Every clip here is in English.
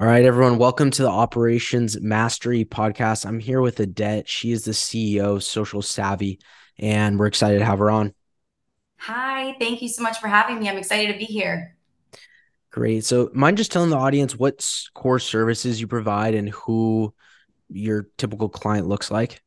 All right, everyone, welcome to the Operations Mastery podcast. I'm here with Odette. She is the CEO of Social Savvy, and we're excited to have her on. Hi, thank you so much for having me. I'm excited to be here. Great. So, mind just telling the audience what core services you provide and who your typical client looks like?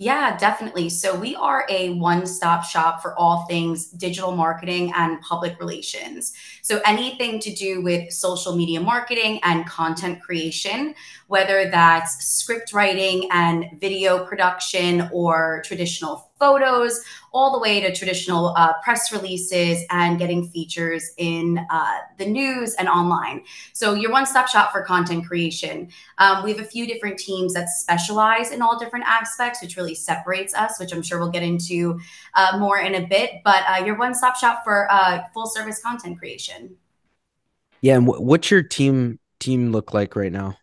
Yeah, definitely. So we are a one stop shop for all things digital marketing and public relations. So anything to do with social media marketing and content creation, whether that's script writing and video production or traditional photos, all the way to traditional uh, press releases and getting features in uh, the news and online. So, your one stop shop for content creation. Um, we have a few different teams that specialize in all different aspects, which really separates us, which I'm sure we'll get into uh, more in a bit. But uh, your one stop shop for uh, full service content creation. Yeah, and what's your team team look like right now?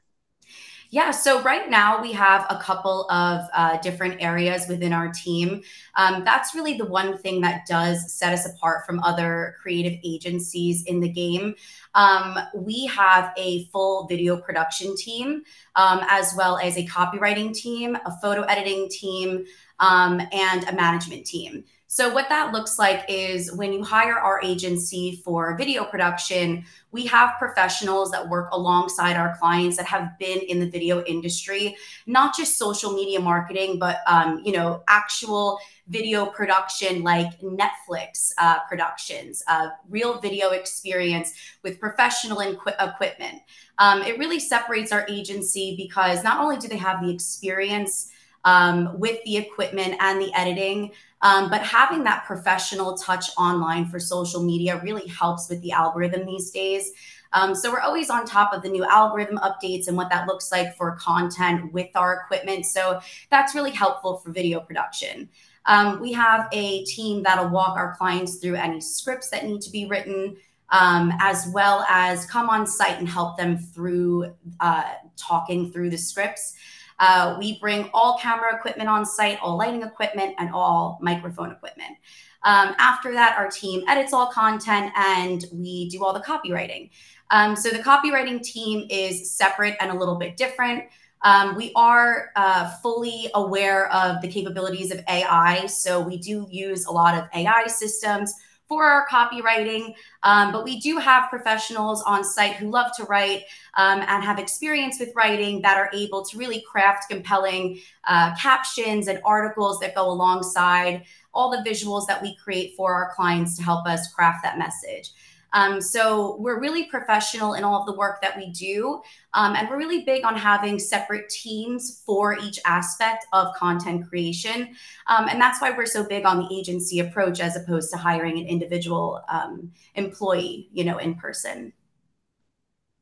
Yeah, so right now we have a couple of uh, different areas within our team. Um, that's really the one thing that does set us apart from other creative agencies in the game. Um, we have a full video production team, um, as well as a copywriting team, a photo editing team, um, and a management team. So, what that looks like is when you hire our agency for video production, we have professionals that work alongside our clients that have been in the video industry, not just social media marketing, but um, you know, actual video production like Netflix uh, productions, uh, real video experience with professional equipment. Um, it really separates our agency because not only do they have the experience um, with the equipment and the editing. Um, but having that professional touch online for social media really helps with the algorithm these days. Um, so we're always on top of the new algorithm updates and what that looks like for content with our equipment. So that's really helpful for video production. Um, we have a team that'll walk our clients through any scripts that need to be written, um, as well as come on site and help them through uh, talking through the scripts. Uh, we bring all camera equipment on site, all lighting equipment, and all microphone equipment. Um, after that, our team edits all content and we do all the copywriting. Um, so the copywriting team is separate and a little bit different. Um, we are uh, fully aware of the capabilities of AI. So we do use a lot of AI systems for our copywriting. Um, but we do have professionals on site who love to write um, and have experience with writing that are able to really craft compelling uh, captions and articles that go alongside all the visuals that we create for our clients to help us craft that message. Um, so we're really professional in all of the work that we do. Um, and we're really big on having separate teams for each aspect of content creation. Um, and that's why we're so big on the agency approach as opposed to hiring an individual um, employee, you know, in person.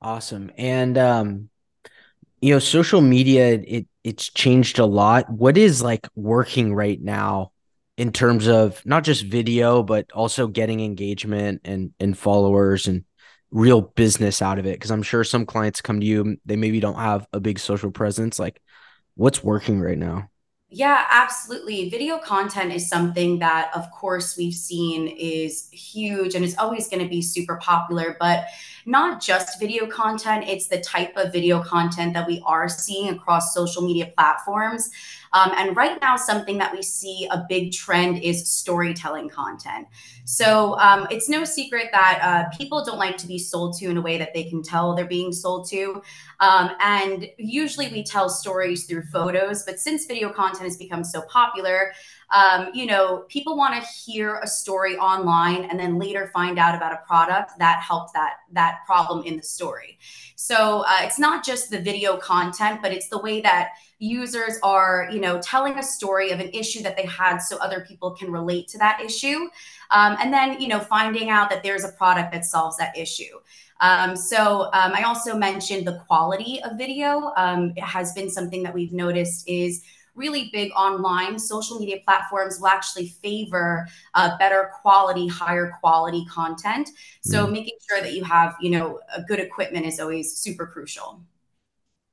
Awesome. And, um, you know, social media, it, it's changed a lot. What is like working right now in terms of not just video but also getting engagement and and followers and real business out of it. Because i'm sure some clients come to you they maybe don't have a big social presence. Like what's working right now? Yeah, absolutely. Video content is something that, of course, we've seen is huge and it's always going to be super popular, but not just video content, it's the type of video content that we are seeing across social media platforms. Um, and right now, something that we see a big trend is storytelling content. So um, it's no secret that uh, people don't like to be sold to in a way that they can tell they're being sold to. Um, and usually we tell stories through photos, but since video content has become so popular, um, you know, people want to hear a story online and then later find out about a product that helped that that problem in the story. So uh, it's not just the video content, but it's the way that users are, you know, telling a story of an issue that they had, so other people can relate to that issue, um, and then you know finding out that there's a product that solves that issue. Um, so um, I also mentioned the quality of video. Um, it has been something that we've noticed is really big online social media platforms will actually favor uh, better quality higher quality content. So mm. making sure that you have you know a good equipment is always super crucial.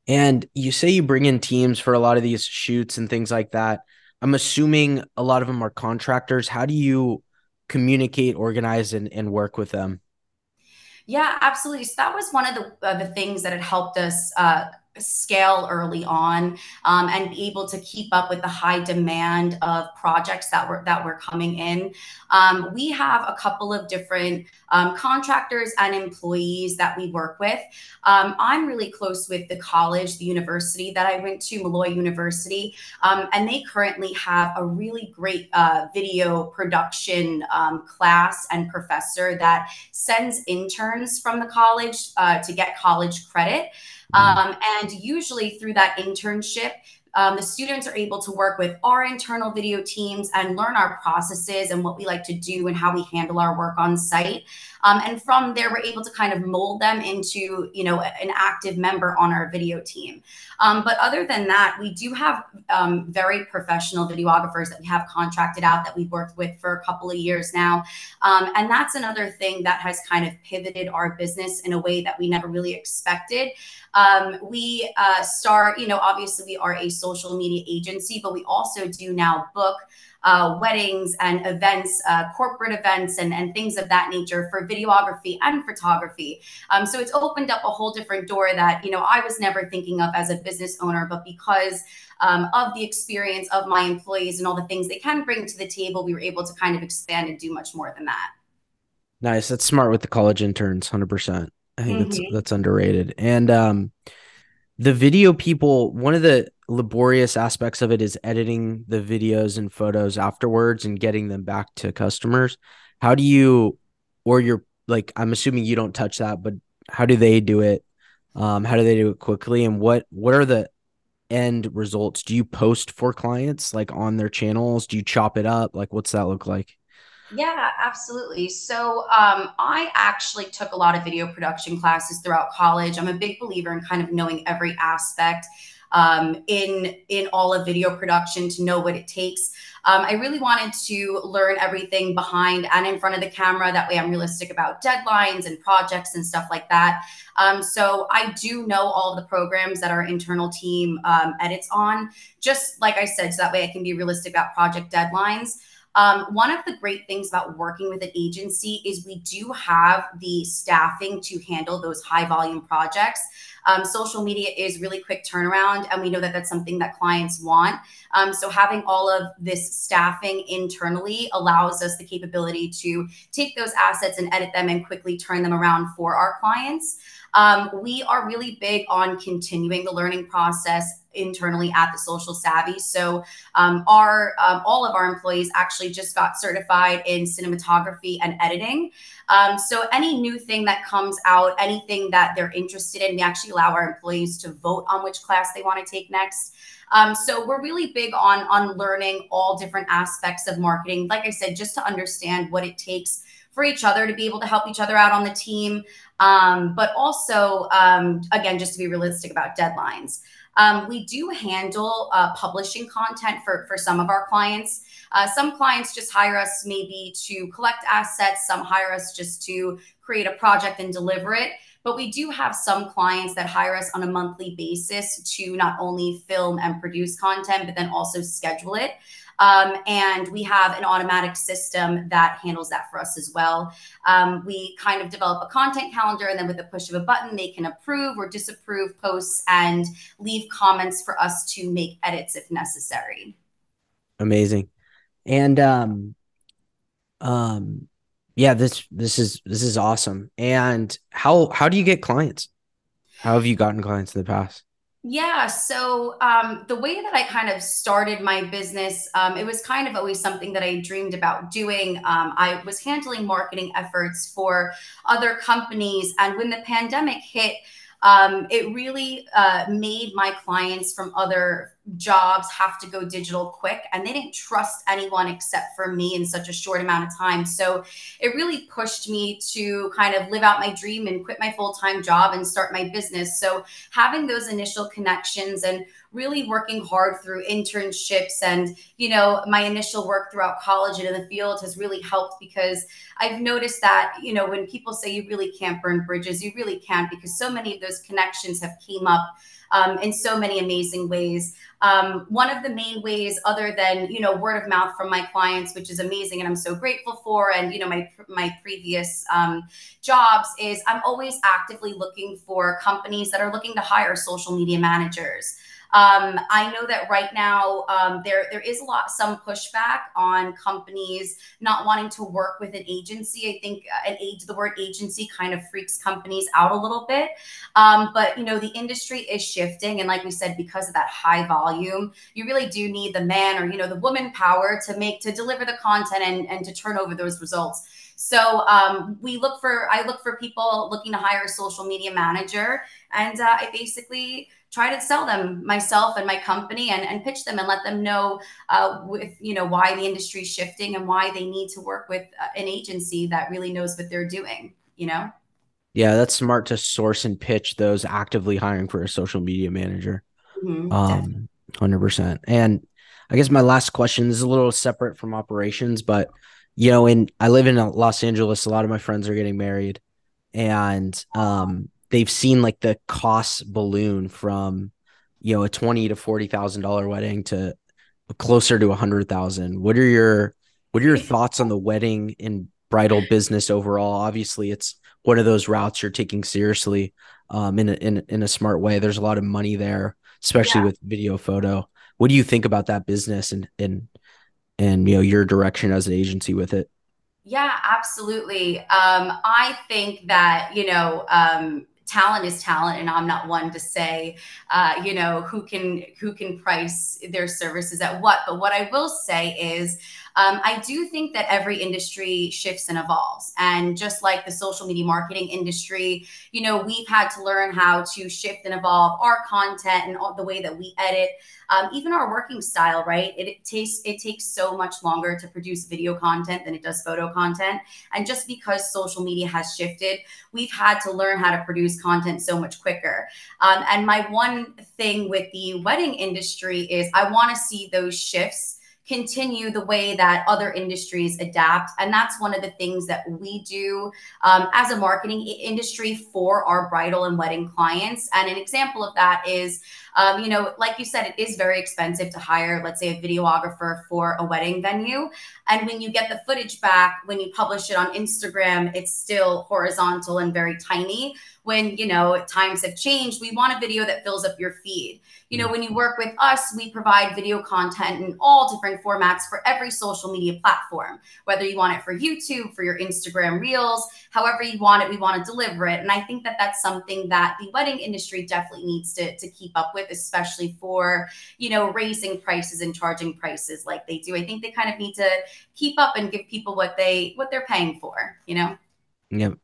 And you say you bring in teams for a lot of these shoots and things like that. I'm assuming a lot of them are contractors. How do you communicate organize and, and work with them? Yeah, absolutely. So that was one of the uh, the things that had helped us uh, scale early on um, and be able to keep up with the high demand of projects that were that were coming in. Um, we have a couple of different um, contractors and employees that we work with. Um, I'm really close with the college, the university that I went to, Molloy University, um, and they currently have a really great uh, video production um, class and professor that sends interns from the college uh, to get college credit. Mm-hmm. Um, and usually through that internship, um, the students are able to work with our internal video teams and learn our processes and what we like to do and how we handle our work on site. Um, and from there, we're able to kind of mold them into, you know, an active member on our video team. Um, but other than that, we do have um, very professional videographers that we have contracted out that we've worked with for a couple of years now. Um, and that's another thing that has kind of pivoted our business in a way that we never really expected. Um, we uh, start, you know, obviously we are a social media agency, but we also do now book uh, weddings and events, uh, corporate events, and, and things of that nature for videography and photography. Um, so it's opened up a whole different door that, you know, I was never thinking of as a business owner, but because um, of the experience of my employees and all the things they can bring to the table, we were able to kind of expand and do much more than that. Nice. That's smart with the college interns, 100%. I think mm-hmm. that's that's underrated. And um the video people, one of the laborious aspects of it is editing the videos and photos afterwards and getting them back to customers. How do you or you're like I'm assuming you don't touch that, but how do they do it? Um, how do they do it quickly and what what are the end results? Do you post for clients like on their channels? Do you chop it up? Like what's that look like? Yeah, absolutely. So um, I actually took a lot of video production classes throughout college. I'm a big believer in kind of knowing every aspect um, in in all of video production to know what it takes. Um, I really wanted to learn everything behind and in front of the camera. That way, I'm realistic about deadlines and projects and stuff like that. Um, so I do know all the programs that our internal team um, edits on. Just like I said, so that way I can be realistic about project deadlines. Um, one of the great things about working with an agency is we do have the staffing to handle those high volume projects. Um, social media is really quick turnaround, and we know that that's something that clients want. Um, so having all of this staffing internally allows us the capability to take those assets and edit them and quickly turn them around for our clients. Um, we are really big on continuing the learning process internally at the social savvy. So um, our um, all of our employees actually just got certified in cinematography and editing. Um, so any new thing that comes out anything that they're interested in we actually allow our employees to vote on which class they want to take next. Um, so we're really big on on learning all different aspects of marketing. Like i said just to understand what it takes for each other to be able to help each other out on the team. Um, but also, um, again, just to be realistic about deadlines. Um, we do handle uh, publishing content for, for some of our clients. Uh, some clients just hire us maybe to collect assets, some hire us just to create a project and deliver it. But we do have some clients that hire us on a monthly basis to not only film and produce content, but then also schedule it. Um, and we have an automatic system that handles that for us as well. Um, we kind of develop a content calendar, and then with the push of a button, they can approve or disapprove posts and leave comments for us to make edits if necessary. Amazing. And um, um, yeah, this this is this is awesome. And how how do you get clients? How have you gotten clients in the past? Yeah. So um, the way that I kind of started my business, um, it was kind of always something that I dreamed about doing. Um, I was handling marketing efforts for other companies. And when the pandemic hit, um, it really uh, made my clients from other jobs have to go digital quick and they didn't trust anyone except for me in such a short amount of time. So it really pushed me to kind of live out my dream and quit my full-time job and start my business. So having those initial connections and really working hard through internships and you know my initial work throughout college and in the field has really helped because i've noticed that you know when people say you really can't burn bridges you really can't because so many of those connections have came up um, in so many amazing ways um, one of the main ways, other than you know word of mouth from my clients, which is amazing and I'm so grateful for, and you know my my previous um, jobs, is I'm always actively looking for companies that are looking to hire social media managers. Um, I know that right now um, there there is a lot some pushback on companies not wanting to work with an agency. I think uh, an age the word agency kind of freaks companies out a little bit. Um, but you know the industry is shifting, and like we said, because of that high volume, you really do need the man or you know the woman power to make to deliver the content and and to turn over those results. So um, we look for I look for people looking to hire a social media manager, and uh, I basically try to sell them myself and my company and, and pitch them and let them know uh, with you know why the industry is shifting and why they need to work with uh, an agency that really knows what they're doing you know? Yeah that's smart to source and pitch those actively hiring for a social media manager. Mm-hmm, um 100% and i guess my last question is a little separate from operations but you know in i live in los angeles a lot of my friends are getting married and um they've seen like the costs balloon from you know a twenty to forty thousand dollar wedding to closer to a hundred thousand. What are your what are your thoughts on the wedding and bridal business overall? Obviously, it's one of those routes you're taking seriously um, in a, in in a smart way. There's a lot of money there, especially yeah. with video photo. What do you think about that business and and and you know your direction as an agency with it? Yeah, absolutely. Um, I think that you know um, talent is talent and i'm not one to say uh, you know who can who can price their services at what but what i will say is um, I do think that every industry shifts and evolves. And just like the social media marketing industry, you know, we've had to learn how to shift and evolve our content and all, the way that we edit, um, even our working style, right? It, it, takes it takes so much longer to produce video content than it does photo content. And just because social media has shifted, we've had to learn how to produce content so much quicker. Um, and my one thing with the wedding industry is I want to see those shifts continue the way that other industries adapt. And that's one of the things that we do um, as a marketing industry for our bridal and wedding clients. And an example of that is, um, you know, like you said, it is very expensive to hire, let's say, a videographer for a wedding venue. And when you get the footage back, when you publish it on Instagram, it's still horizontal and very tiny when you know times have changed we want a video that fills up your feed. You know when you work with us we provide video content in all different formats for every social media platform whether you want it for youtube for your instagram reels however you want it we want to deliver it. And i think that that's something that the wedding industry definitely needs to, to keep up with especially for you know raising prices and charging prices like they do. I think they kind of need to keep up and give people what they what they're paying for you know? Yep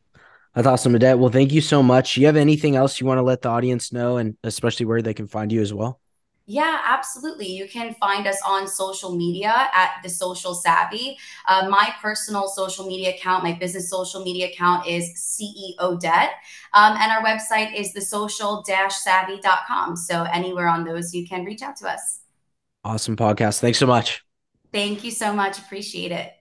that's awesome, Odette. Well, thank you so much. Do you have anything else you want to let the audience know, and especially where they can find you as well? Yeah, absolutely. You can find us on social media at the Social Savvy. Uh, my personal social media account, my business social media account is CEO Debt. Um, and our website is the social savvy.com. So anywhere on those, you can reach out to us. Awesome podcast. Thanks so much. Thank you so much. Appreciate it.